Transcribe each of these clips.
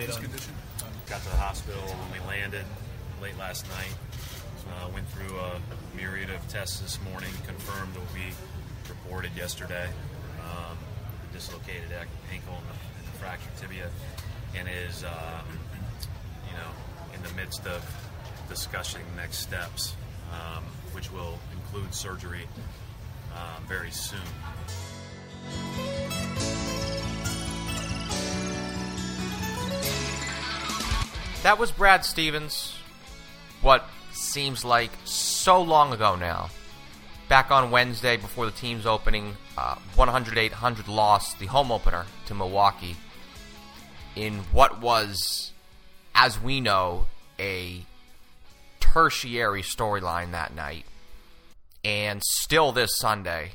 his condition? Got to the hospital when we landed late last night. Uh, went through a myriad of tests this morning, confirmed what we reported yesterday. Um, dislocated ankle and the, the fractured tibia, and is um, you know in the midst of discussing next steps, um, which will include surgery um, very soon. That was Brad Stevens. What seems like so long ago now. Back on Wednesday before the team's opening, uh, 108-100 loss, the home opener to Milwaukee, in what was, as we know, a tertiary storyline that night. And still this Sunday,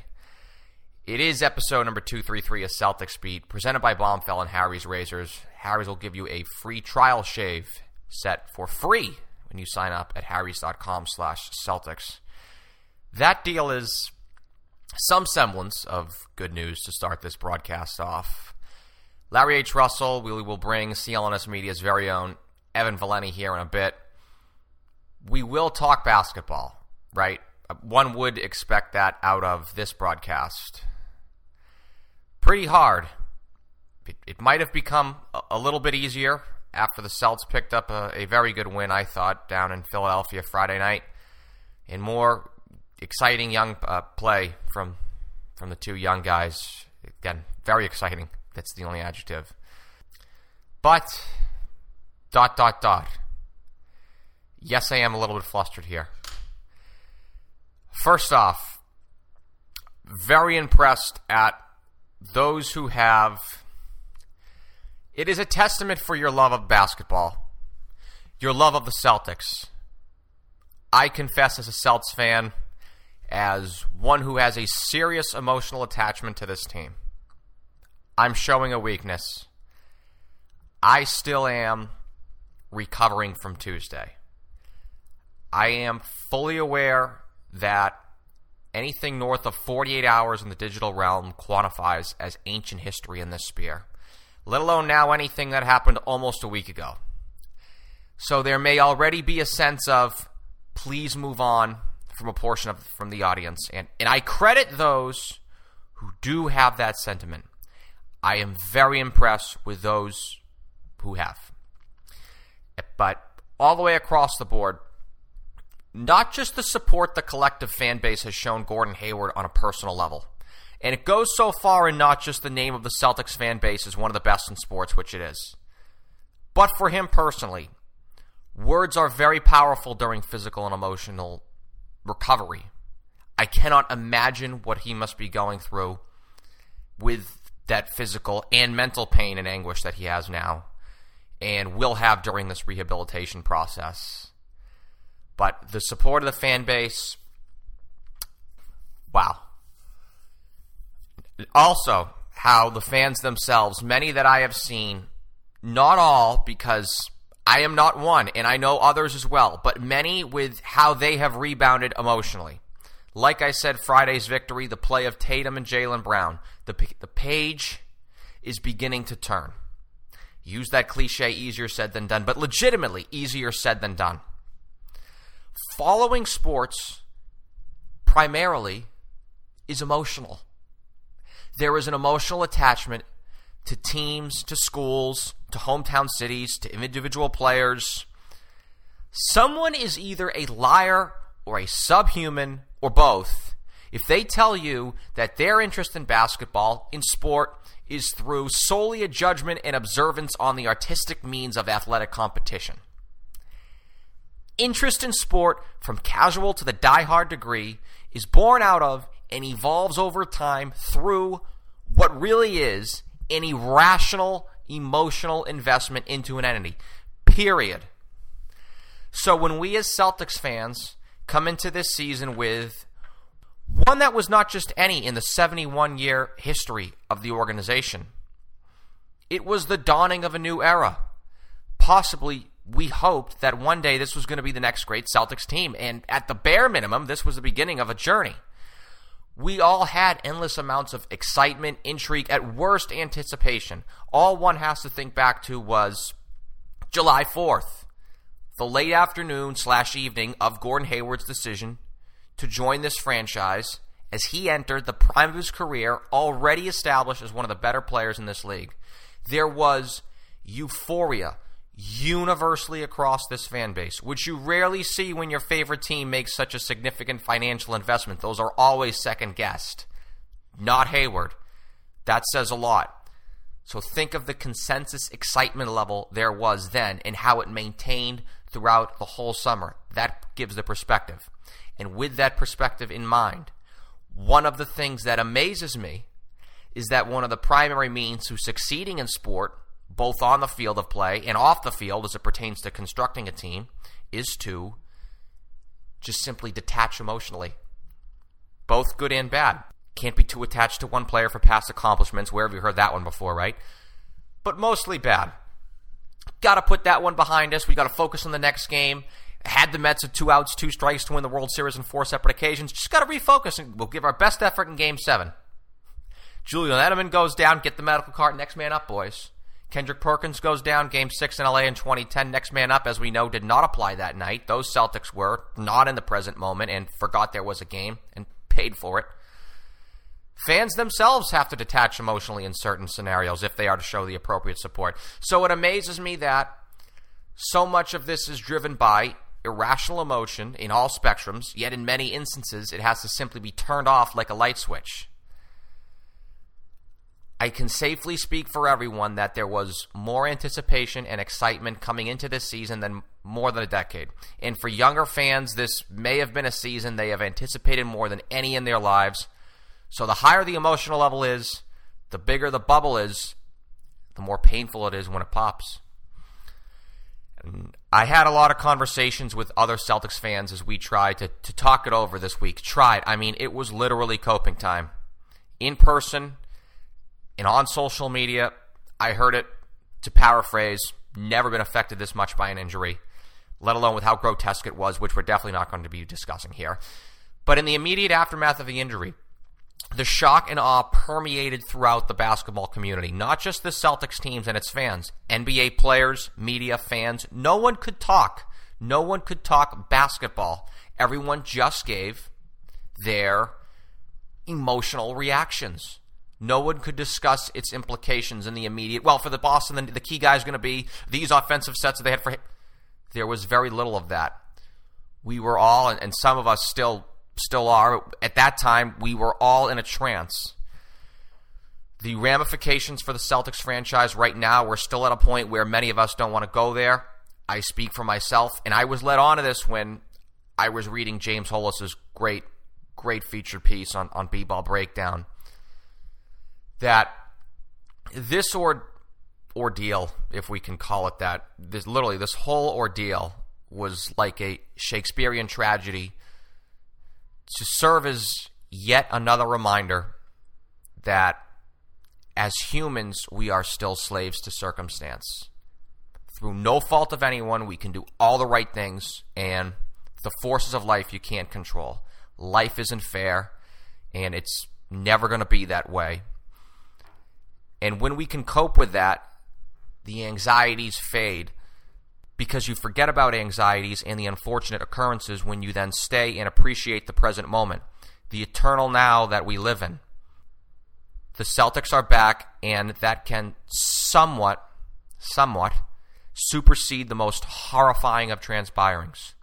it is episode number 233 of Celtics Beat, presented by Bombfell and Harry's Razors. Harry's will give you a free trial shave set for free when you sign up at harrys.com slash Celtics. That deal is some semblance of good news to start this broadcast off. Larry H. Russell, we will bring CLNS Media's very own Evan Valenti here in a bit. We will talk basketball, right? One would expect that out of this broadcast. Pretty hard. It, it might have become a, a little bit easier after the Celts picked up a, a very good win, I thought, down in Philadelphia Friday night. And more exciting young uh, play from from the two young guys. Again, very exciting. That's the only adjective. But dot dot dot. Yes, I am a little bit flustered here. First off, very impressed at those who have. It is a testament for your love of basketball, your love of the Celtics. I confess, as a Celts fan, as one who has a serious emotional attachment to this team, I'm showing a weakness. I still am recovering from Tuesday. I am fully aware that anything north of 48 hours in the digital realm quantifies as ancient history in this sphere, let alone now anything that happened almost a week ago. So there may already be a sense of please move on from a portion of from the audience and and I credit those who do have that sentiment. I am very impressed with those who have. But all the way across the board, not just the support the collective fan base has shown Gordon Hayward on a personal level. And it goes so far in not just the name of the Celtics fan base is one of the best in sports, which it is. But for him personally, words are very powerful during physical and emotional recovery. I cannot imagine what he must be going through with that physical and mental pain and anguish that he has now and will have during this rehabilitation process. But the support of the fan base, wow. Also, how the fans themselves, many that I have seen, not all, because I am not one, and I know others as well, but many with how they have rebounded emotionally. Like I said, Friday's victory, the play of Tatum and Jaylen Brown, the, the page is beginning to turn. Use that cliche, easier said than done, but legitimately easier said than done. Following sports primarily is emotional. There is an emotional attachment to teams, to schools, to hometown cities, to individual players. Someone is either a liar or a subhuman or both if they tell you that their interest in basketball, in sport, is through solely a judgment and observance on the artistic means of athletic competition. Interest in sport, from casual to the die-hard degree, is born out of and evolves over time through what really is an irrational emotional investment into an entity. Period. So when we as Celtics fans come into this season with one that was not just any in the 71 year history of the organization, it was the dawning of a new era. Possibly, we hoped that one day this was going to be the next great Celtics team, and at the bare minimum, this was the beginning of a journey. We all had endless amounts of excitement, intrigue, at worst, anticipation. All one has to think back to was July 4th, the late afternoon slash evening of Gordon Hayward's decision to join this franchise as he entered the prime of his career, already established as one of the better players in this league. There was euphoria universally across this fan base, which you rarely see when your favorite team makes such a significant financial investment. Those are always second guessed. Not Hayward. That says a lot. So think of the consensus excitement level there was then and how it maintained throughout the whole summer. That gives the perspective. And with that perspective in mind, one of the things that amazes me is that one of the primary means to succeeding in sport, both on the field of play and off the field as it pertains to constructing a team, is to just simply detach emotionally. Both good and bad. Can't be too attached to one player for past accomplishments. Where have you heard that one before, right? But mostly bad. Got to put that one behind us. We got to focus on the next game had the Mets at two outs, two strikes to win the World Series on four separate occasions. Just got to refocus and we'll give our best effort in Game Seven. Julian Edelman goes down. Get the medical card. Next man up, boys. Kendrick Perkins goes down. Game six in LA in 2010. Next man up, as we know, did not apply that night. Those Celtics were not in the present moment and forgot there was a game and paid for it. Fans themselves have to detach emotionally in certain scenarios if they are to show the appropriate support. So it amazes me that so much of this is driven by irrational emotion in all spectrums, yet in many instances it has to simply be turned off like a light switch. I can safely speak for everyone that there was more anticipation and excitement coming into this season than more than a decade. And for younger fans, this may have been a season they have anticipated more than any in their lives. So the higher the emotional level is, the bigger the bubble is, the more painful it is when it pops. I had a lot of conversations with other Celtics fans as we tried to, to talk it over this week. Tried. I mean, it was literally coping time. In person and on social media, I heard it, to paraphrase, never been affected this much by an injury, let alone with how grotesque it was, which we're definitely not going to be discussing here. But in the immediate aftermath of the injury, the shock and awe permeated throughout the basketball community, not just the Celtics teams and its fans, NBA players, media, fans. No one could talk. No one could talk basketball. Everyone just gave their emotional reactions. No one could discuss its implications in the immediate. Well, for the Boston, the, the key guy is going to be these offensive sets that they had for. There was very little of that. We were all, and, and some of us still still are. At that time, we were all in a trance. The ramifications for the Celtics franchise right now, we're still at a point where many of us don't want to go there. I speak for myself, and I was led on to this when I was reading James Hollis's great, great featured piece on, on B-Ball Breakdown. That this or, ordeal, if we can call it that, this literally this whole ordeal was like a Shakespearean tragedy to serve as yet another reminder that as humans, we are still slaves to circumstance. Through no fault of anyone, we can do all the right things, and the forces of life you can't control. Life isn't fair, and it's never going to be that way. And when we can cope with that, the anxieties fade because you forget about anxieties and the unfortunate occurrences when you then stay and appreciate the present moment, the eternal now that we live in. The Celtics are back, and that can somewhat, somewhat supersede the most horrifying of transpirings.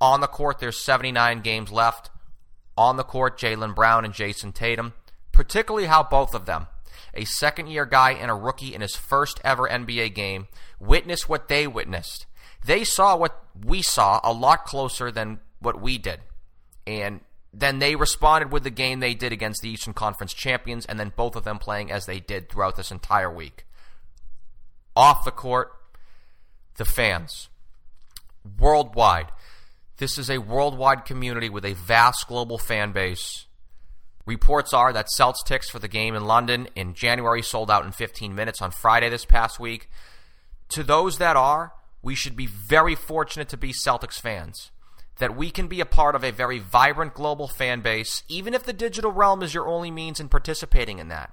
On the court, there's 79 games left. On the court, Jaylen Brown and Jayson Tatum, particularly how both of them a second year guy and a rookie in his first ever NBA game, witness what they witnessed. They saw what we saw a lot closer than what we did. And then they responded with the game they did against the Eastern Conference champions, and then both of them playing as they did throughout this entire week. Off the court, the fans. Worldwide. This is a worldwide community with a vast global fan base Reports are that Celts tickets for the game in London in January sold out in 15 minutes on Friday this past week. To those that are, we should be very fortunate to be Celtics fans. That we can be a part of a very vibrant global fan base, even if the digital realm is your only means in participating in that.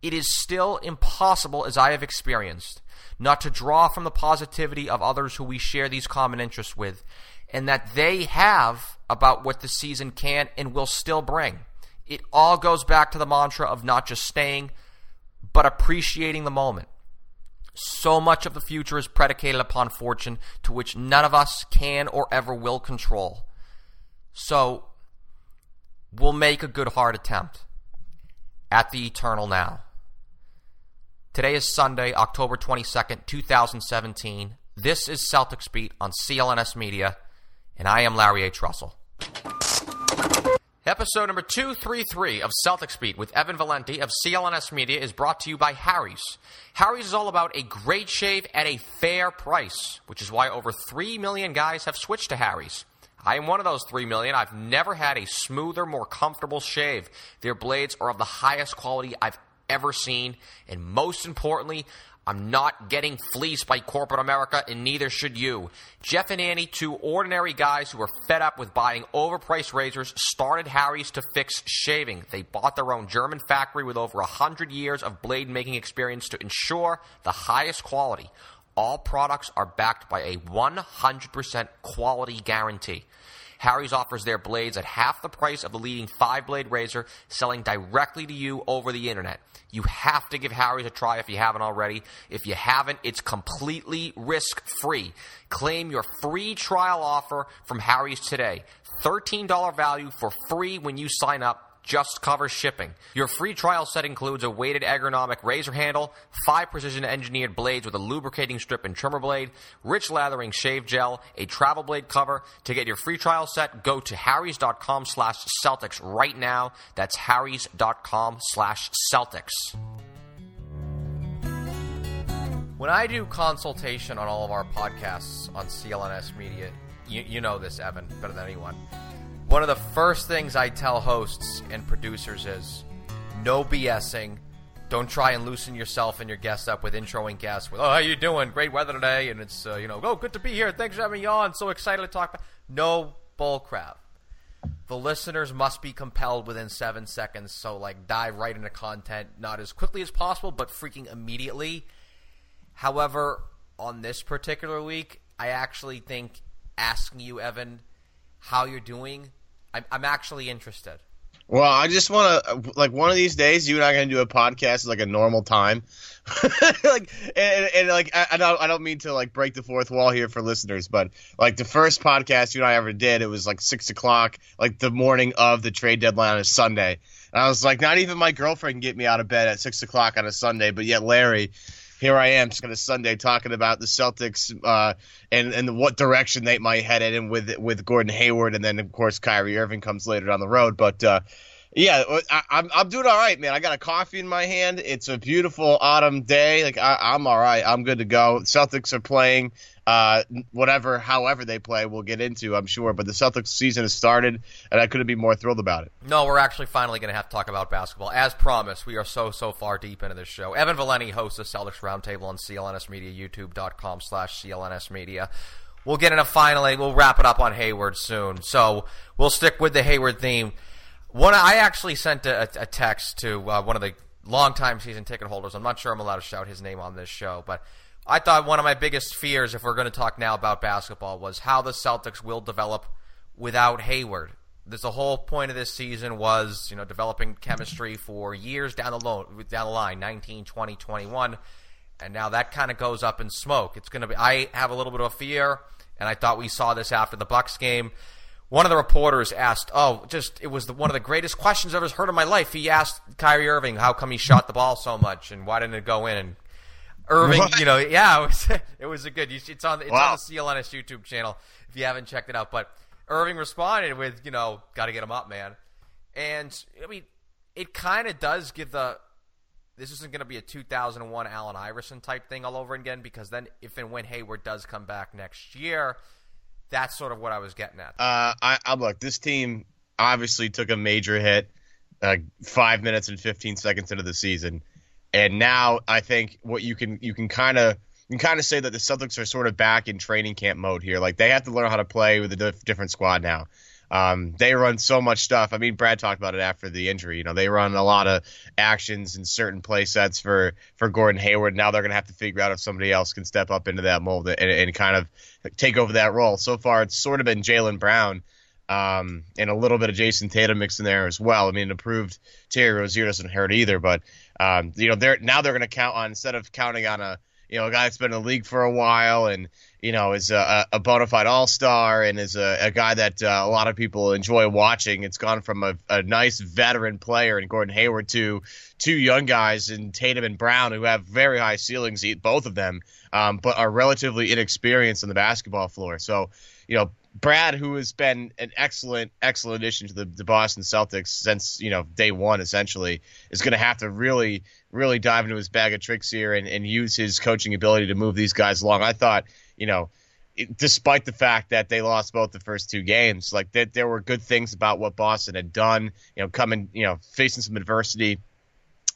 It is still impossible, as I have experienced, not to draw from the positivity of others who we share these common interests with, and that they have about what the season can and will still bring. It all goes back to the mantra of not just staying, but appreciating the moment. So much of the future is predicated upon fortune to which none of us can or ever will control. So, we'll make a good hard attempt at the eternal now. Today is Sunday, October 22nd, 2017. This is Celtics Beat on CLNS Media, and I am Larry H. Russell. Episode number 233 of Celtics Beat with Evan Valenti of CLNS Media is brought to you by Harry's. Harry's is all about a great shave at a fair price, which is why over 3 million guys have switched to Harry's. I am one of those 3 million. I've never had a smoother, more comfortable shave. Their blades are of the highest quality I've ever seen, and most importantly, I'm not getting fleeced by corporate America, and neither should you. Jeff and Annie, two ordinary guys who were fed up with buying overpriced razors, started Harry's to fix shaving. They bought their own German factory with over 100 years of blade making experience to ensure the highest quality. All products are backed by a 100% quality guarantee. Harry's offers their blades at half the price of the leading five blade razor, selling directly to you over the internet. You have to give Harry's a try if you haven't already. If you haven't, it's completely risk free. Claim your free trial offer from Harry's today. $13 value for free when you sign up just covers shipping. Your free trial set includes a weighted ergonomic razor handle, five precision engineered blades with a lubricating strip and trimmer blade, rich lathering shave gel, a travel blade cover. To get your free trial set, go to harrys.com slash Celtics right now. That's harrys.com slash Celtics. When I do consultation on all of our podcasts on CLNS Media, you, you know this, Evan, better than anyone. One of the first things I tell hosts and producers is no BSing. Don't try and loosen yourself and your guests up with introing guests with, "Oh, how you doing? Great weather today," and it's uh, you know, "Oh, good to be here. Thanks for having me on. So excited to talk." About... No bull crap. The listeners must be compelled within seven seconds. So like, dive right into content, not as quickly as possible, but freaking immediately. However, on this particular week, I actually think asking you, Evan, how you're doing, I'm, I'm actually interested. Well, I just want to like one of these days, you and I are gonna do a podcast like a normal time, like and, and like I, I, don't I don't mean to like break the fourth wall here for listeners, but like the first podcast you and I ever did, it was like six o'clock, like the morning of the trade deadline on a Sunday, and I was like, not even my girlfriend can get me out of bed at six o'clock on a Sunday, but yet Larry here I am, just on a Sunday talking about the Celtics uh, and and what direction they might head in with with Gordon Hayward, and then of course Kyrie Irving comes later down the road. But uh, yeah, I, am I'm, I'm doing all right, man. I got a coffee in my hand. It's a beautiful autumn day. Like I, I'm all right. I'm good to go. Celtics are playing uh, whatever, however they play, we'll get into, I'm sure. But the Celtics season has started, and I couldn't be more thrilled about it. No, we're actually finally going to have to talk about basketball. As promised, we are so, so far deep into this show. Evan Valenti hosts the Celtics Roundtable on CLNS Media, youtube.com slash CLNS Media. We'll get into finally, we'll wrap it up on Hayward soon. So we'll stick with the Hayward theme. One, I actually sent a, a text to uh, one of the longtime season ticket holders. I'm not sure I'm allowed to shout his name on this show, but – I thought one of my biggest fears, if we're going to talk now about basketball, was how the Celtics will develop without Hayward. This the whole point of this season was, you know, developing chemistry for years down the, lo- down the line, 19, 20, 21, and now that kind of goes up in smoke. It's going to be. I have a little bit of a fear, and I thought we saw this after the Bucks game. One of the reporters asked, "Oh, just it was the, one of the greatest questions I've ever heard in my life." He asked Kyrie Irving, "How come he shot the ball so much, and why didn't it go in?" And Irving, what? you know, yeah, it was it was a good. It's on it's wow. on the CLNS YouTube channel if you haven't checked it out. But Irving responded with, you know, got to get him up, man. And I mean, it kind of does give the this isn't going to be a 2001 Allen Iverson type thing all over again because then if and when Hayward does come back next year, that's sort of what I was getting at. Uh, I, I look, this team obviously took a major hit, uh, five minutes and 15 seconds into the season. And now I think what you can you can kind of you can kind of say that the Celtics are sort of back in training camp mode here. Like they have to learn how to play with a diff- different squad now. Um, they run so much stuff. I mean, Brad talked about it after the injury. You know, they run a lot of actions and certain play sets for for Gordon Hayward. Now they're going to have to figure out if somebody else can step up into that mold and, and kind of take over that role. So far, it's sort of been Jaylen Brown. Um, and a little bit of Jayson Tatum mixed in there as well. I mean, improved Terry Rozier doesn't hurt either, but um, you know, they're now they're going to count on instead of counting on a you know a guy that's been in the league for a while and you know, is a, a bona fide all star and is a, a guy that uh, a lot of people enjoy watching. It's gone from a, a nice veteran player in Gordon Hayward to two young guys in Tatum and Brown who have very high ceilings, both of them, um, but are relatively inexperienced on the basketball floor. So, you know, Brad, who has been an excellent, excellent addition to the, the Boston Celtics since you know day one, essentially, is going to have to really, really dive into his bag of tricks here and, and use his coaching ability to move these guys along. I thought you know, despite the fact that they lost both the first two games, like that there were good things about what Boston had done. You know, coming, you know, facing some adversity,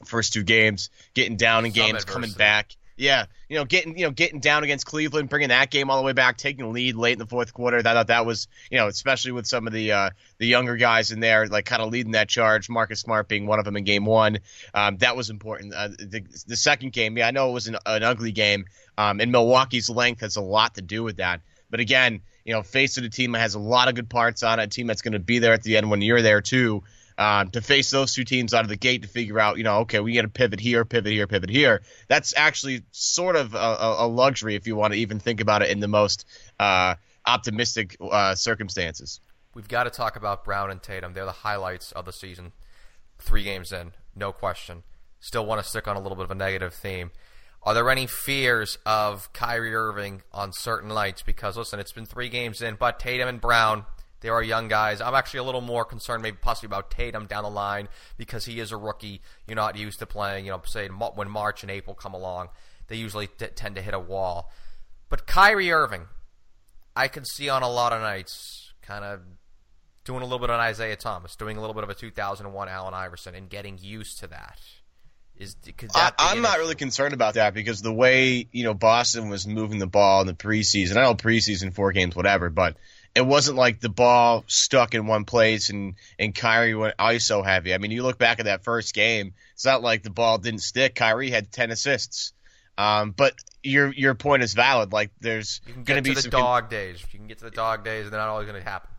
first two games, getting down in some games, adversity. coming back. Yeah, you know, getting you know getting down against Cleveland, bringing that game all the way back, taking the lead late in the fourth quarter. I thought that was you know, especially with some of the uh, the younger guys in there, like kind of leading that charge. Marcus Smart being one of them in game one, um, that was important. Uh, the, the second game, yeah, I know it was an, an ugly game, um, and Milwaukee's length has a lot to do with that. But again, you know, facing a team that has a lot of good parts on it, a team that's going to be there at the end when you're there too um, to face those two teams out of the gate to figure out, you know, okay, we got to pivot here, pivot here, pivot here. That's actually sort of a, a, luxury if you want to even think about it in the most uh, optimistic uh, circumstances. We've got to talk about Brown and Tatum. They're the highlights of the season. Three games in, no question. Still want to stick on a little bit of a negative theme. Are there any fears of Kyrie Irving on certain nights? Because listen, it's been three games in, but Tatum and Brown there are young guys. I'm actually a little more concerned, maybe possibly about Tatum down the line because he is a rookie. You're not used to playing. You know, say when March and April come along, they usually t- tend to hit a wall. But Kyrie Irving, I can see on a lot of nights, kind of doing a little bit on Isaiah Thomas, doing a little bit of a 2001 Allen Iverson, and getting used to that. Is I, am not really concerned about that because the way you know Boston was moving the ball in the preseason. I know preseason, four games, whatever, but it wasn't like the ball stuck in one place and and Kyrie went ISO heavy. I mean, you look back at that first game, it's not like the ball didn't stick. Kyrie had ten assists. Um, but your your point is valid. Like there's going to be the some dog con- days. You can get to the dog days, and they're not always going to happen.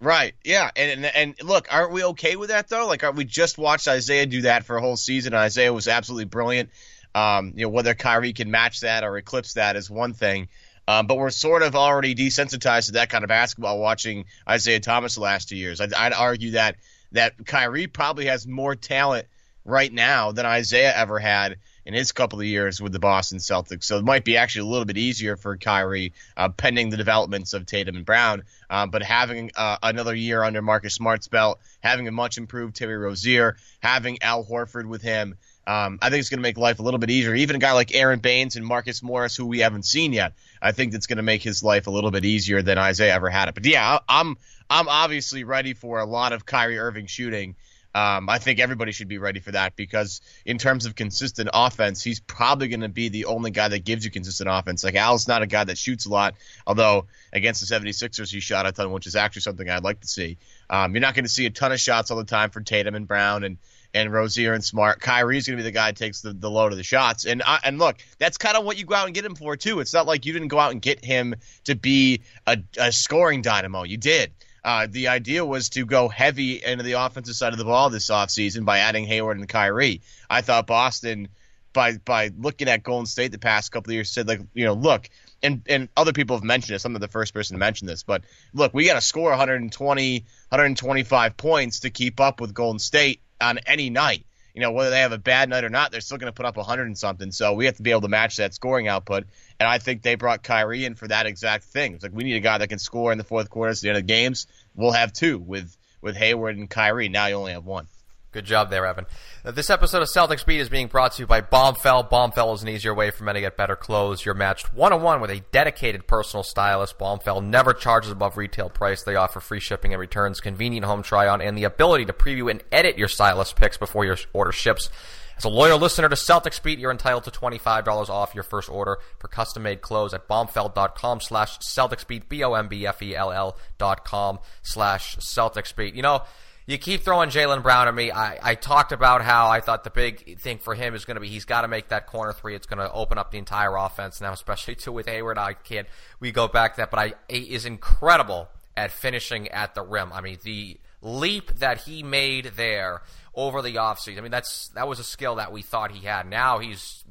Right. Yeah. And, and and look, aren't we okay with that though? Like, we just watched Isaiah do that for a whole season? And Isaiah was absolutely brilliant. Um, you know, whether Kyrie can match that or eclipse that is one thing. Um, but we're sort of already desensitized to that kind of basketball watching Isaiah Thomas the last two years. I'd, I'd argue that that Kyrie probably has more talent right now than Isaiah ever had in his couple of years with the Boston Celtics. So it might be actually a little bit easier for Kyrie, uh, pending the developments of Tatum and Brown. Uh, but having uh, another year under Marcus Smart's belt, having a much improved Terry Rozier, having Al Horford with him, um, I think it's going to make life a little bit easier. Even a guy like Aron Baynes and Marcus Morris, who we haven't seen yet, I think that's going to make his life a little bit easier than Isaiah ever had it. But yeah, I'm I'm obviously ready for a lot of Kyrie Irving shooting. Um, I think everybody should be ready for that because in terms of consistent offense, he's probably going to be the only guy that gives you consistent offense. Like Al's not a guy that shoots a lot, although against the 76ers he shot a ton, which is actually something I'd like to see. Um, you're not going to see a ton of shots all the time for Tatum and Brown and and Rozier and Smart. Kyrie's going to be the guy takes the, the load of the shots. And I, and look, that's kind of what you go out and get him for too. It's not like you didn't go out and get him to be a, a scoring dynamo. You did. Uh, the idea was to go heavy into the offensive side of the ball this offseason by adding Hayward and Kyrie. I thought Boston, by by looking at Golden State the past couple of years, said like, you know, look, and and other people have mentioned this. I'm not the first person to mention this, but look, we got to score 120, 125 points to keep up with Golden State on any night. You know, whether they have a bad night or not, they're still going to put up 100 and something. So we have to be able to match that scoring output. And I think they brought Kyrie in for that exact thing. It's like we need a guy that can score in the fourth quarter at the end of the games. We'll have two with with Hayward and Kyrie. Now you only have one. Good job there, Evan. Uh, this episode of Celtics Beat is being brought to you by Bombfell. Bombfell is an easier way for men to get better clothes. You're matched one on one with a dedicated personal stylist. Bombfell never charges above retail price. They offer free shipping and returns, convenient home try on, and the ability to preview and edit your stylist picks before your order ships. As a loyal listener to Celtics Beat, you're entitled to $25 off your first order for custom-made clothes at bombfell.com slash Celtics Beat, B-O-M-B-F-E-L-L dot com slash Celtics Beat. You know, you keep throwing Jaylen Brown at me. I, I talked about how I thought the big thing for him is going to be he's got to make that corner three. It's going to open up the entire offense now, especially too with Hayward. I can't we go back to that, but I is incredible at finishing at the rim. I mean the leap that he made there over the offseason. I mean that's that was a skill that we thought he had. Now he's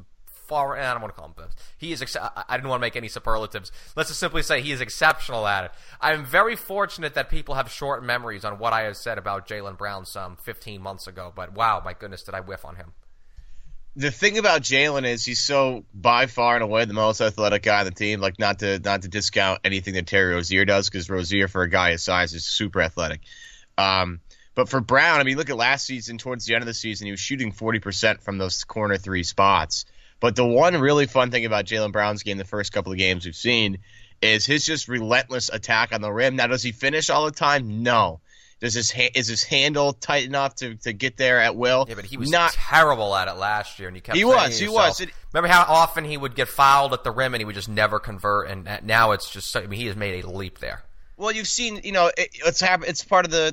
far. I don't want to call him. He is. I didn't want to make any superlatives. Let's just simply say he is exceptional at it. I am very fortunate that people have short memories on what I have said about Jaylen Brown some 15 months ago. But wow, my goodness, did I whiff on him? The thing about Jaylen is he's so by far and away the most athletic guy on the team. Like not to not to discount anything that Terry Rozier does because Rozier for a guy his size is super athletic. Um, but for Brown, I mean, look at last season. Towards the end of the season, he was shooting 40% from those corner three spots. But the one really fun thing about Jaylen Brown's game, the first couple of games we've seen, is his just relentless attack on the rim. Now, does he finish all the time? No. Does his ha- is his handle tight enough to, to get there at will? Yeah, but he was not terrible at it last year, and he kept. He was. He was. It, Remember how often he would get fouled at the rim, and he would just never convert. And now it's just. I mean, he has made a leap there. Well, you've seen, you know, it, it's happen. It's part of the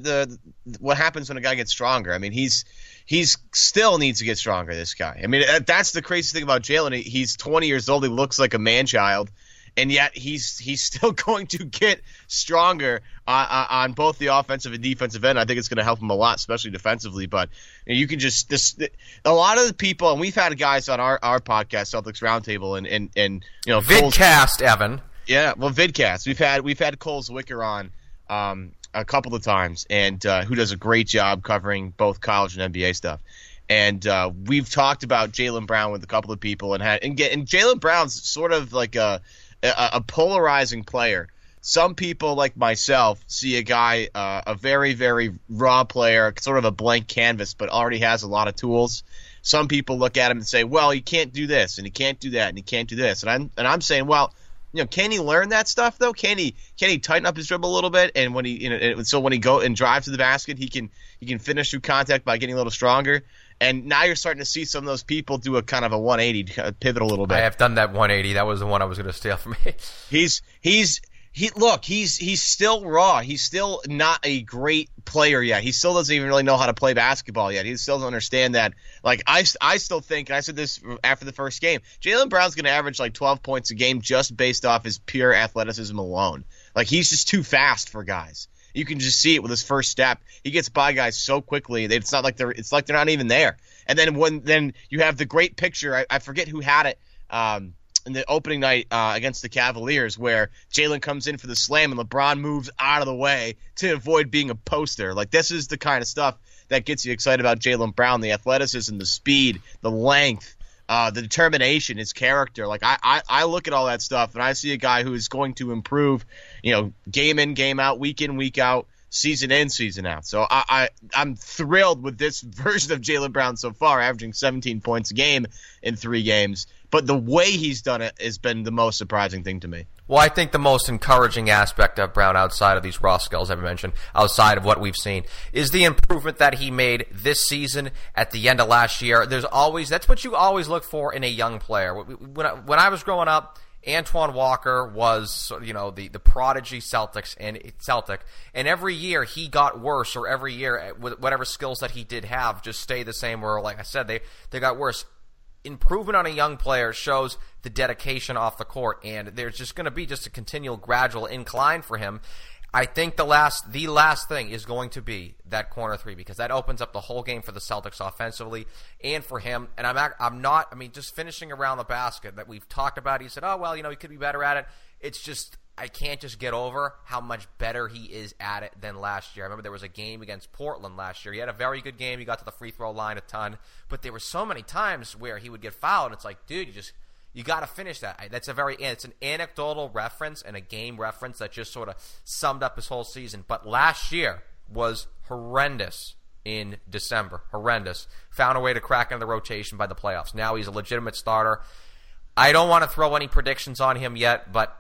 the what happens when a guy gets stronger. I mean, he's he's still needs to get stronger. This guy. I mean, that's the crazy thing about Jaylen. He's 20 years old. He looks like a man child, and yet he's he's still going to get stronger uh, uh, on both the offensive and defensive end. I think it's going to help him a lot, especially defensively. But you, know, you can just this a lot of the people, and we've had guys on our our podcast, Celtics Roundtable, and and and you know, vidcast, Evan. Yeah, well, vidcast. We've had we've had Cole Zwicker on. Um, a couple of times, and uh, who does a great job covering both college and NBA stuff. And uh, we've talked about Jaylen Brown with a couple of people, and had and, and Jaylen Brown's sort of like a, a, a polarizing player. Some people like myself see a guy, uh, a very very raw player, sort of a blank canvas, but already has a lot of tools. Some people look at him and say, "Well, he can't do this, and he can't do that, and he can't do this," and I'm and I'm saying, "Well." You know, can he learn that stuff though? Can he can he tighten up his dribble a little bit? And when he you know, so when he go and drive to the basket, he can he can finish through contact by getting a little stronger. And now you're starting to see some of those people do a kind of a 180 uh, pivot a little bit. I have done that 180. That was the one I was going to steal from me. he's he's he look he's he's still raw he's still not a great player yet he still doesn't even really know how to play basketball yet he still doesn't understand that like i, I still think i said this after the first game Jaylen brown's going to average like 12 points a game just based off his pure athleticism alone. Like he's just too fast for guys. You can just see it with his first step. He gets by guys so quickly it's not like they're it's like they're not even there. And then when then you have the great picture i, I forget who had it um in the opening night uh, against the Cavaliers, where Jaylen comes in for the slam and LeBron moves out of the way to avoid being a poster. Like this is the kind of stuff that gets you excited about Jaylen Brown: the athleticism, the speed, the length, uh, the determination, his character. Like I, I, I look at all that stuff and I see a guy who is going to improve, you know, game in, game out, week in, week out season in, season out. So I, I am thrilled with this version of Jaylen Brown so far, averaging 17 points a game in three games. But the way he's done it has been the most surprising thing to me. Well, I think the most encouraging aspect of Brown, outside of these raw skills I've mentioned, outside of what we've seen, is the improvement that he made this season at the end of last year. There's always that's what you always look for in a young player. When I, when I was growing up Antoine Walker was, you know, the, the prodigy Celtics and Celtic, and every year he got worse, or every year eh, whatever skills that he did have just stay the same. Or like I said, they they got worse. Improvement on a young player shows the dedication off the court, and there's just going to be just a continual, gradual incline for him. I think the last the last thing is going to be that corner three because that opens up the whole game for the Celtics offensively and for him. And I'm I'm not I mean just finishing around the basket that we've talked about. He said, "Oh well, you know he could be better at it." It's just I can't just get over how much better he is at it than last year. I remember there was a game against Portland last year. He had a very good game. He got to the free throw line a ton, but there were so many times where he would get fouled. It's like, dude, you just you got to finish that. That's a very it's an anecdotal reference and a game reference that just sort of summed up his whole season. But last year was horrendous in December. Horrendous. Found a way to crack into the rotation by the playoffs. Now he's a legitimate starter. I don't want to throw any predictions on him yet, but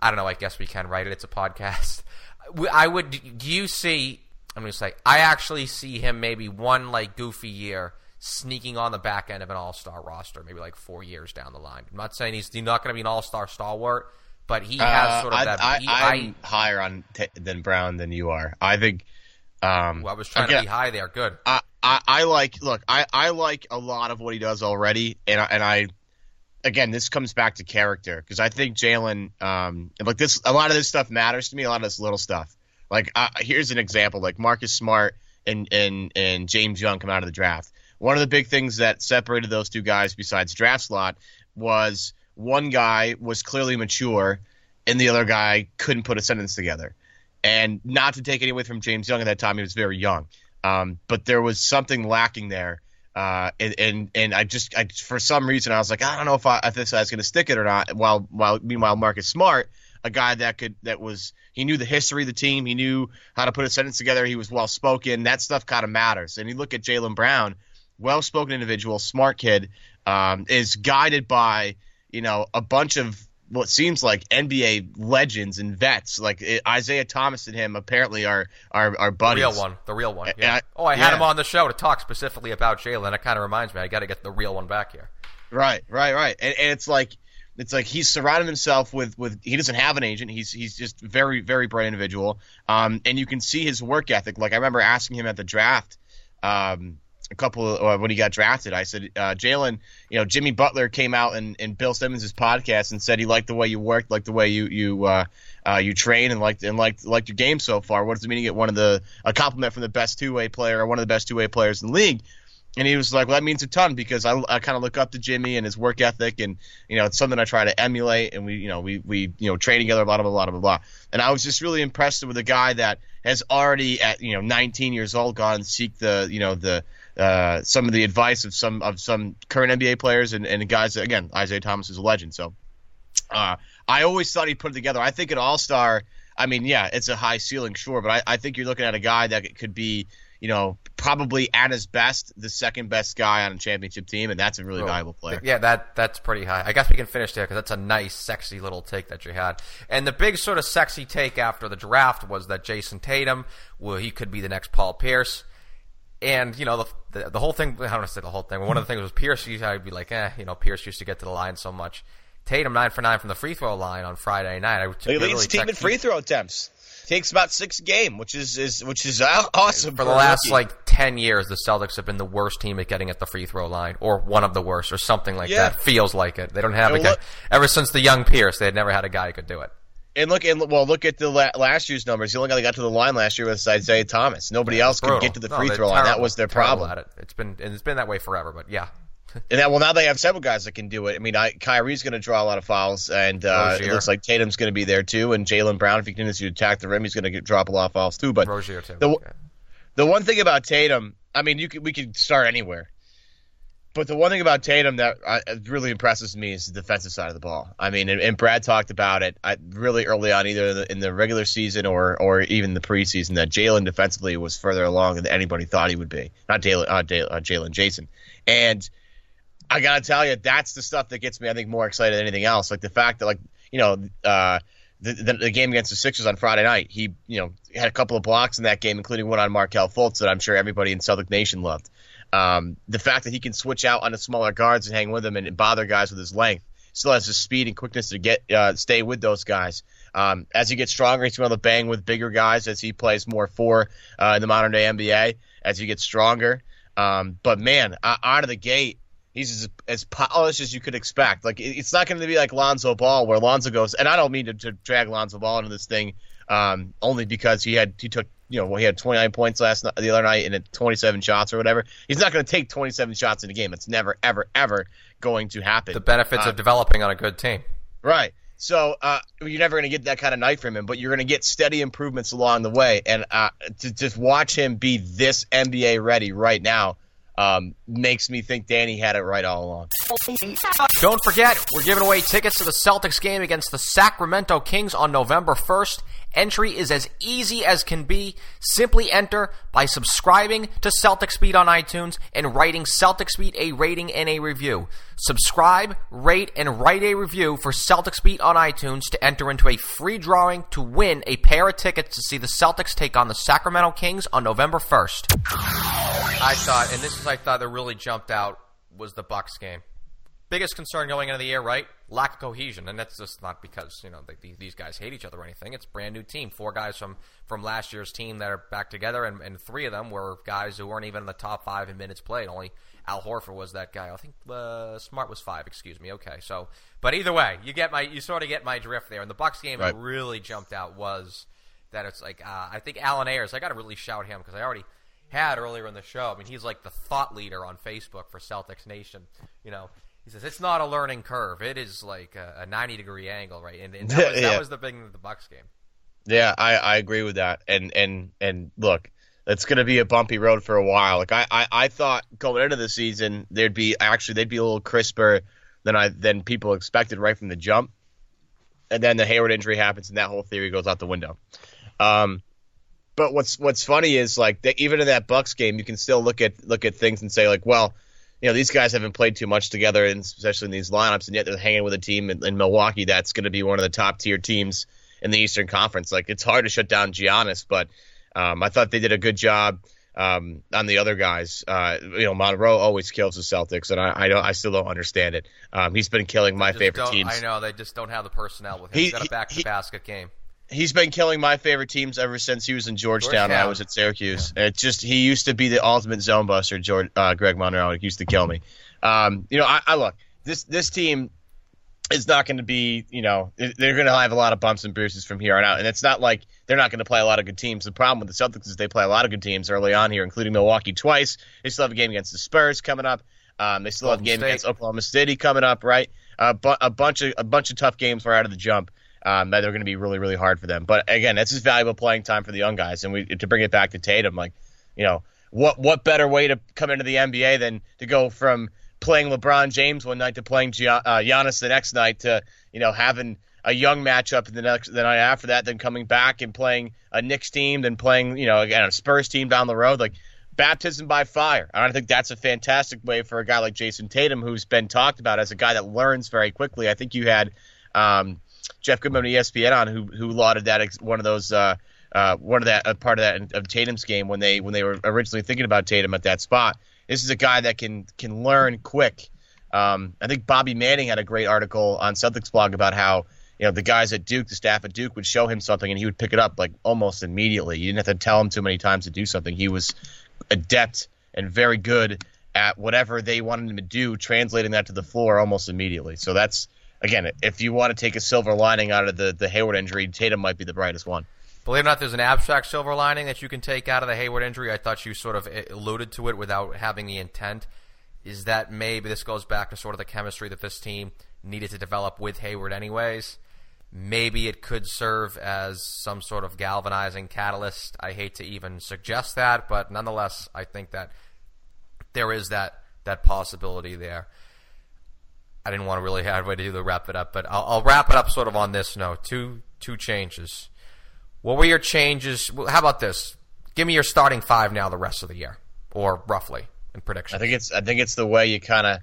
I don't know. I guess we can write it. It's a podcast. I would. Do you see? I'm going to say I actually see him maybe one like goofy year sneaking on the back end of an All Star roster, maybe like four years down the line. I'm not saying he's, he's not going to be an All Star stalwart, but he has Uh, sort of I, that. I, I'm higher on t- than Brown than you are. I think. Um, well, I was trying again, to be high there. Good. I, I, I like look I, I like a lot of what he does already and I, and I again this comes back to character because I think Jaylen um like this a lot of this stuff matters to me a lot of this little stuff. Like uh, here's an example like Marcus Smart and and and James Young come out of the draft. One of the big things that separated those two guys besides draft slot was one guy was clearly mature and the other guy couldn't put a sentence together. And not to take any away from James Young at that time he was very young. Um, but there was something lacking there. Uh, and, and and I just I, for some reason I was like I don't know if I, if this guy's going to stick it or not. While while meanwhile Marcus Smart, a guy that could that was he knew the history of the team, he knew how to put a sentence together, he was well spoken. That stuff kind of matters. And you look at Jaylen Brown, well spoken individual, smart kid, um, is guided by you know a bunch of what seems like NBA legends and vets like eh, Isaiah Thomas and him apparently are are are The buddies. real one, the real one. And Yeah. I- oh, I had yeah. him on the show to talk specifically about Jaylen. It kind of reminds me. I got to get the real one back here. Right, right, right. And, and it's like it's like he's surrounded himself with with he doesn't have an agent. He's he's just very very bright individual. Um, and you can see his work ethic. Like I remember asking him at the draft, um, a couple of, uh, when he got drafted. I said, uh, Jaylen, you know, Jimmy Butler came out in, and Bill Simmons' podcast and said he liked the way you worked, liked the way you you uh, uh, you train, and liked and liked liked your game so far. What does it mean to get one of the a compliment from the best two way player or one of the best two way players in the league? And he was like, "Well, that means a ton because I, I kind of look up to Jimmy and his work ethic, and you know, it's something I try to emulate. And we, you know, we we you know train together, blah blah blah blah blah. And I was just really impressed with a guy that has already at you know 19 years old gone and seek the you know the uh, some of the advice of some of some current NBA players and, and guys. Again, Isaiah Thomas is a legend, so uh, I always thought he'd put it together. I think an All Star. I mean, yeah, it's a high ceiling, sure, but I, I think you're looking at a guy that could be, you know, probably at his best, the second best guy on a championship team, and that's a really valuable player. Yeah, that that's pretty high. I guess we can finish there because that's a nice, sexy little take that you had. And the big sort of sexy take after the draft was that Jayson Tatum, well, he could be the next Paul Pierce. And you know the, the the whole thing. I don't want to say the whole thing. But one of the things was Pierce. used- I'd be like, eh, you know, Pierce used to get to the line so much. Tatum nine for nine from the free throw line on Friday night. I really leads team in free throw attempts. Takes about six a game, which is, is which is awesome For the a last rookie. like ten years, the Celtics have been the worst team at getting at the free throw line, or one of the worst, or something like Yeah. that. Feels like it. They don't have a guy. look- Ever since the young Pierce, they had never had a guy who could do it. And look, and well, look at the la- last year's numbers. The only guy that got to the line last year was Isaiah Thomas. Nobody else could get to the free they're throw line. That was their problem. At it. It's been and it's been that way forever. But yeah, And that, well, now they have several guys that can do it. I mean, I, Kyrie's going to draw a lot of fouls, and uh, it looks like Tatum's going to be there too. And Jalen Brown, if he continues to attack the rim, he's going to drop a lot of fouls too. But Rozier too. The- Yeah. the one thing about Tatum, I mean, you could, we could start anywhere. But the one thing about Tatum that uh, really impresses me is the defensive side of the ball. I mean, and, Brad talked about it really early on, either in the, in the regular season or or even the preseason, that Jaylen defensively was further along than anybody thought he would be. Not Jaylen, uh, uh, Jaylen, Jayson. And I gotta tell you, that's the stuff that gets me, I think, more excited than anything else. Like the fact that, like, you know, uh, the, the, the game against the Sixers on Friday night, he, you know, had a couple of blocks in that game, including one on Markelle Fultz that I'm sure everybody in Celtic Nation loved. Um, the fact that he can switch out on the smaller guards and hang with them and, bother guys with his length, still has the speed and quickness to get uh, stay with those guys. Um, as he gets stronger, he's going to bang with bigger guys as he plays more for uh, in the modern day NBA. As he gets stronger, um, but man, uh, out of the gate, he's as, as polished as you could expect. Like it's not going to be like Lonzo Ball, where Lonzo goes, and I don't mean to, to drag Lonzo Ball into this thing, um, only because he had he took you know he had 29 points last night, the other night and 27 shots or whatever. He's not going to take 27 shots in a game. It's never ever ever going to happen. The benefits Uh, of developing on a good team. Right. So uh, you're never going to get that kind of night from him, but you're going to get steady improvements along the way. And uh, to just watch him be this NBA ready right now um, makes me think Danny had it right all along. Don't forget, we're giving away tickets to the Celtics game against the Sacramento Kings on November 1st. Entry is as easy as can be. Simply enter by subscribing to Celtics Beat on iTunes and writing Celtics Beat a rating and a review. Subscribe, rate, and write a review for Celtics Beat on iTunes to enter into a free drawing to win a pair of tickets to see the Celtics take on the Sacramento Kings on November 1st. I thought, and this is I thought that really jumped out was the Bucks game. Biggest concern going into the year, right? Lack of cohesion, and that's just not because you know they, these guys hate each other or anything. It's a brand new team, four guys from from last year's team that are back together, and, and three of them were guys who weren't even in the top five in minutes played. Only Al Horford was that guy. I think uh, Smart was five. Excuse me. Okay, so but either way, you get my you sort of get my drift there. And the Bucks game Right. that really jumped out was that it's like uh, I think Alan Ayers. I got to really shout him because I already had earlier in the show. I mean, he's like the thought leader on Facebook for Celtics Nation. You know, he says it's not a learning curve; it is like a, a ninety degree angle, right? And, and that, was, Yeah. that was the thing with the Bucks game. Yeah, I, I agree with that. And and and look, it's going to be a bumpy road for a while. Like I, I, I thought going into the season, there'd be actually they'd be a little crisper than I than people expected right from the jump. And then the Hayward injury happens, and that whole theory goes out the window. Um, but what's what's funny is like that even in that Bucks game, you can still look at look at things and say like, well, you know, these guys haven't played too much together, and especially in these lineups, and yet they're hanging with a team in, in Milwaukee that's going to be one of the top tier teams in the Eastern Conference. Like it's hard to shut down Giannis, but um, I thought they did a good job um, on the other guys. Uh, you know, Monroe always kills the Celtics, and I I, don't, I still don't understand it. Um, he's been killing my favorite teams. I know they just don't have the personnel with him. He- He's got a back to basket game. He's been killing my favorite teams ever since he was in Georgetown. when I was at Syracuse. It just he used to be the ultimate zone buster. George, uh, Greg Monroe He used to kill me. Um, you know, I, I look this this team is not going to be. You know, they're going to have a lot of bumps and bruises from here on out, and it's not like they're not going to play a lot of good teams. The problem with the Celtics is they play a lot of good teams early on here, including Milwaukee twice. They still have a game against the Spurs coming up. Um, they still have a game State. against Oklahoma City coming up, right? Uh, bu- a bunch of a bunch of tough games right out of the jump um, that are going to be really really hard for them. But again, that's just valuable playing time for the young guys. And we to bring it back to Tatum, like you know, what what better way to come into the NBA than to go from playing LeBron James one night to playing Gia- uh, Giannis the next night to you know having a young matchup the next the night after that, then coming back and playing a Knicks team, then playing you know again a Spurs team down the road, like baptism by fire. I think that's a fantastic way for a guy like Jayson Tatum, who's been talked about as a guy that learns very quickly. I think you had um, Jeff Goodman of ESPN on who who lauded that ex- one of those. Uh, uh, one of that part of that of Tatum's game when they when they were originally thinking about Tatum at that spot. This is a guy that can can learn quick. Um, I think Bobby Manning had a great article on Celtics blog about how you know the guys at Duke, the staff at Duke, would show him something and he would pick it up like almost immediately. You didn't have to tell him too many times to do something. He was adept and very good at whatever they wanted him to do, translating that to the floor almost immediately. So that's again, if you want to take a silver lining out of the the Hayward injury, Tatum might be the brightest one. Believe it or not, there's an abstract silver lining that you can take out of the Hayward injury. I thought you sort of eh, alluded to it without having the intent. Is that maybe this goes back to sort of the chemistry that this team needed to develop with Hayward, anyways? Maybe it could serve as some sort of galvanizing catalyst. I hate to even suggest that, but nonetheless, I think that there is that that possibility there. I didn't want to really have a way to do the wrap it up, but I'll, I'll wrap it up sort of on this note. Two two changes. What were your changes? well, How about this? Give me your starting five now, the rest of the year, or roughly in prediction. I think it's I think it's the way you kind of.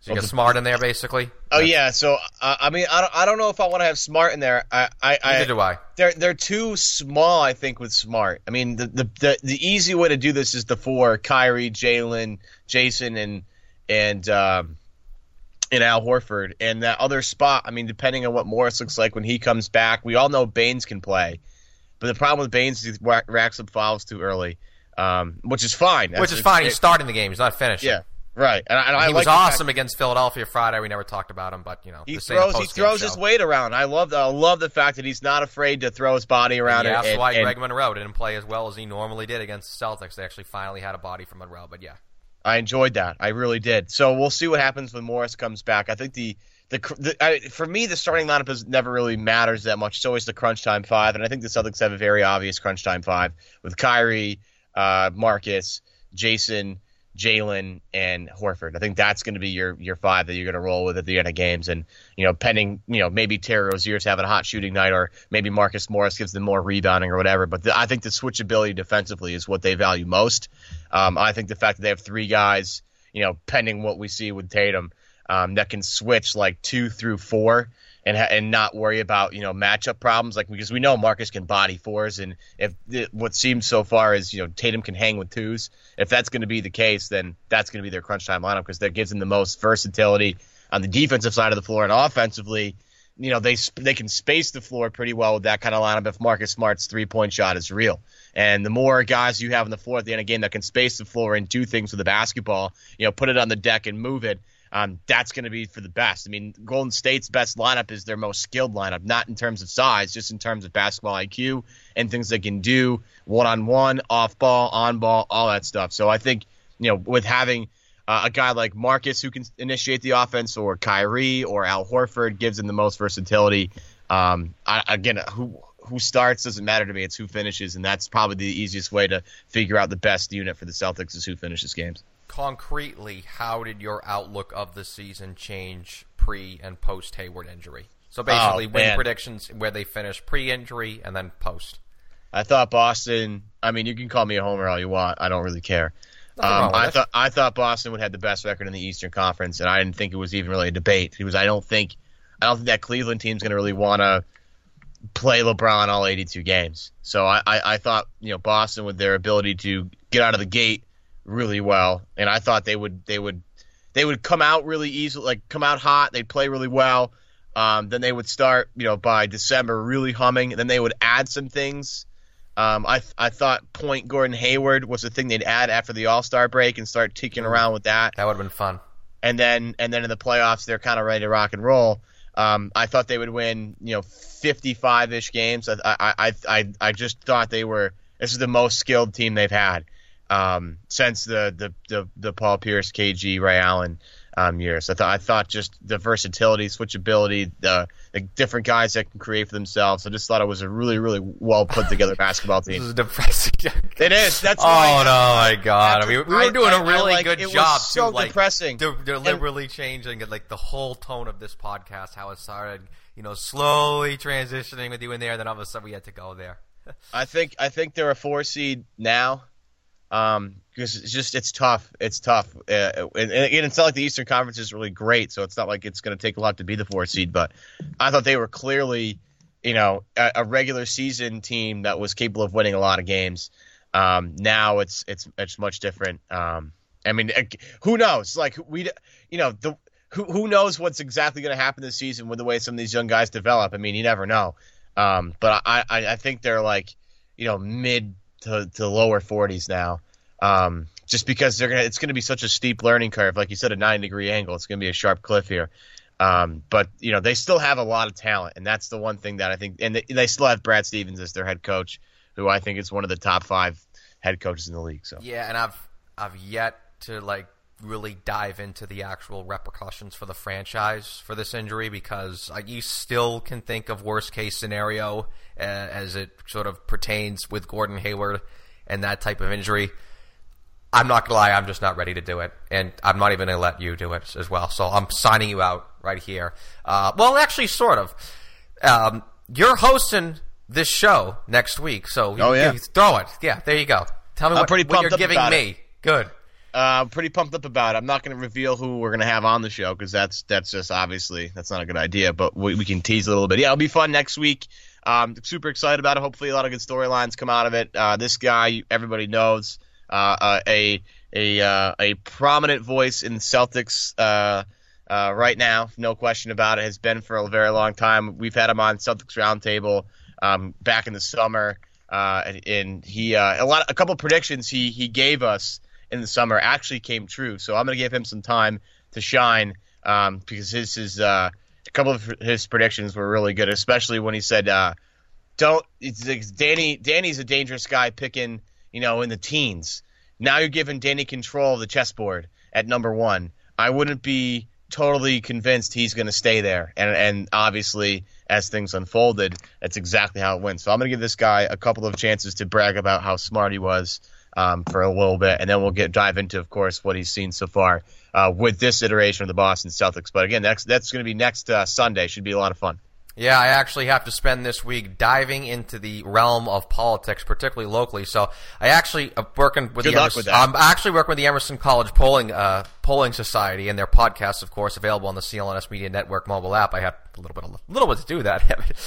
so you got smart in there, basically. Oh yeah, so uh, I mean I don't, I don't know if I want to have smart in there. I I, Neither I do I. they're they're too small. I think with smart. I mean the the the, the easy way to do this is the four: Kyrie, Jaylen, Jayson, and and um, and Al Horford. And that other spot. I mean, depending on what Morris looks like when he comes back, we all know Baynes can play, but the problem with Baynes is he racks up fouls too early, um, which is fine. Which That's- is fine. He's it- starting the game. He's not finishing. yeah, right. And, I, and I he like was the fact- awesome against Philadelphia Friday. We never talked about him, but you know, He this ain't a throws. He throws show. his weight around. I love. The, I love the fact that he's not afraid to throw his body around. Yeah, and, that's why and- Greg Monroe didn't play as well as he normally did against the Celtics. They actually finally had a body for Monroe, but yeah. I enjoyed that. I really did. So we'll see what happens when Morris comes back. I think the the, the I, for me the starting lineup is never really matters that much. It's always the crunch time five, and I think the Celtics have a very obvious crunch time five with Kyrie, uh, Marcus, Jayson, Jaylen, and Horford. I think that's going to be your your five that you're going to roll with at the end of games. And you know, pending you know maybe Terry Rozier's having a hot shooting night, or maybe Marcus Morris gives them more rebounding or whatever. But the, I think the switchability defensively is what they value most. Um, I think the fact that they have three guys, you know, pending what we see with Tatum, um, that can switch like two through four and ha- and not worry about you know matchup problems like because we know Marcus can body fours and if what seems so far is you know Tatum can hang with twos if that's going to be the case then that's going to be their crunch time lineup because that gives them the most versatility on the defensive side of the floor and offensively you know they they can space the floor pretty well with that kind of lineup if Marcus Smart's three point shot is real. And the more guys you have on the floor at the end of the game that can space the floor and do things with the basketball you know put it on the deck and move it um, that's going to be for the best. I mean, Golden State's best lineup is their most skilled lineup, not in terms of size, just in terms of basketball IQ and things they can do one on one, off ball, on ball, all that stuff. So I think, you know, with having uh, a guy like Marcus who can initiate the offense, or Kyrie or Al Horford gives them the most versatility. Um, I, again, who who starts doesn't matter to me. It's who finishes, and that's probably the easiest way to figure out the best unit for the Celtics is who finishes games concretely, how did your outlook of the season change pre and post Hayward injury? So basically, oh, win predictions where they finish pre-injury and then post. I thought Boston. I mean, you can call me a homer all you want. I don't really care. Um, I thought I thought Boston would have the best record in the Eastern Conference, and I didn't think it was even really a debate. It was. I don't think. I don't think that Cleveland team's going to really want to play LeBron all 82 games. So I, I, I thought you know Boston with their ability to get out of the gate really well, and I thought they would they would they would come out really easily, like come out hot. They'd play really well. Um, then they would start, you know, by December really humming. And then they would add some things. Um, I I thought Point Gordon Hayward was the thing they'd add after the All Star break and start ticking around with that. That would have been fun. And then and then in the playoffs they're kind of ready to rock and roll. Um, I thought they would win, you know, 55 ish games. I, I I I I just thought they were. This is the most skilled team they've had um, since the, the, the the Paul Pierce, KG, Ray Allen um, years. I thought I thought just the versatility, switchability, the, the different guys that can create for themselves. I just thought it was a really really well put together basketball team. this is depressing. it is. That's oh no, my god! I mean, we were doing I, a really like, good job. so too, like, depressing. De- deliberately and, changing like the whole tone of this podcast, how it started. You know, slowly transitioning with you in there, and then all of a sudden we had to go there. I think I think they're a four seed now um, because it's just it's tough. It's tough, uh, and, and, it's not like the Eastern Conference is really great, so it's not like it's going to take a lot to be the fourth seed. But I thought they were clearly, you know, a, a regular season team that was capable of winning a lot of games. Um, now it's it's it's much different. Um, I mean, who knows? Like we, you know, the who who knows what's exactly going to happen this season with the way some of these young guys develop. I mean, you never know. Um, but I, I I think they're like, you know, mid to, to lower 40s now. Um, just because they're gonna, it's going to be such a steep learning curve. Like you said, a nine degree angle. It's going to be a sharp cliff here. Um, but you know they still have a lot of talent, and that's the one thing that I think. And they, they still have Brad Stevens as their head coach, who I think is one of the top five head coaches in the league. So yeah, and I've I've yet to like really dive into the actual repercussions for the franchise for this injury because you still can think of worst case scenario uh, as it sort of pertains with Gordon Hayward and that type of injury. I'm not gonna lie, I'm just not ready to do it, and I'm not even gonna let you do it as well. So I'm signing you out right here. Uh, well, actually, sort of. Um, you're hosting this show next week, so oh, yeah. throw it. Yeah, there you go. Tell me I'm what, what you're giving me. It. Good. Uh, pretty pumped up about it. I'm not going to reveal who we're going to have on the show because that's that's just obviously that's not a good idea. But we, we can tease a little bit. Yeah, it'll be fun next week. Um, super excited about it. Hopefully, a lot of good storylines come out of it. Uh, this guy, everybody knows, uh, uh a a uh, a prominent voice in Celtics uh, right now, no question about it. Has been for a very long time. We've had him on Celtics Roundtable um, back in the summer, and, and, he a lot a couple predictions he he gave us in the summer actually came true. So I'm going to give him some time to shine um, because his his uh, a couple of his predictions were really good, especially when he said, uh, "Don't." It's, it's Danny. Danny's a dangerous guy picking, you know, in the teens. Now you're giving Danny control of the chessboard at number one. I wouldn't be totally convinced he's going to stay there. And and obviously, as things unfolded, that's exactly how it went. So I'm going to give this guy a couple of chances to brag about how smart he was um, for a little bit, and then we'll get dive into, of course, what he's seen so far uh, with this iteration of the Boston Celtics. But again, that's that's going to be next uh, Sunday. Should be a lot of fun. Yeah, I actually have to spend this week diving into the realm of politics, particularly locally. So I actually am working with Good the luck Emerson, with that. I'm actually working with the Emerson College Polling uh, Polling Society and their podcast, of course, available on the CLNS Media Network mobile app. I have a little bit, of, a little bit to do that,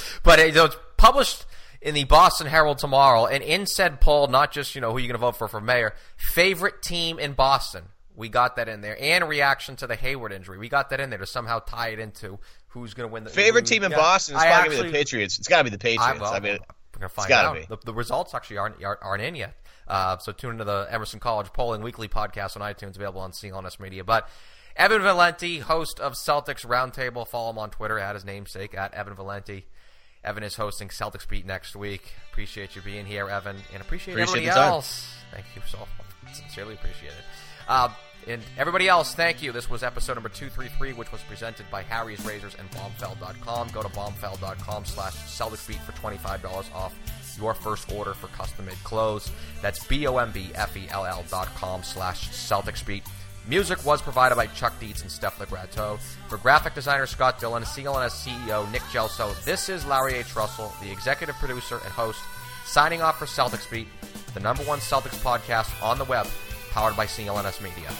but it, it's published in the Boston Herald tomorrow. And in said poll, not just you know who you're going to vote for for mayor, favorite team in Boston. We got that in there, and reaction to the Hayward injury. We got that in there to somehow tie it into who's going to win the Favorite team in yeah. Boston is I to be the Patriots. It's got to be the Patriots. I, I, mean, we're gonna find gotta out. be. The, the results actually aren't aren't, aren't in yet. Uh, so tune into the Emerson College Polling Weekly podcast on iTunes, available on CLNS Media. But Evan Valenti, host of Celtics Roundtable, follow him on Twitter at his namesake at Evan Valenti. Evan is hosting Celtics Beat next week. Appreciate you being here, Evan, and appreciate, Appreciate everybody else. Thank you so much. Sincerely appreciate it. Uh, and everybody else, thank you. This was episode number 233, which was presented by Harry's Razors and Bombfell.com. Go to bombfell.com slash Celtics Beat for $25 off your first order for custom-made clothes. That's B-O-M-B-F-E-L-L dot com slash Celtics Beat. Music was provided by Chuck Dietz and Steph Legrateau. For graphic designer Scott Dillon, CLNS CEO Nick Gelso, this is Larry H. Russell, the executive producer and host, signing off for Celtics Beat, the number one Celtics podcast on the web, powered by CLNS Media.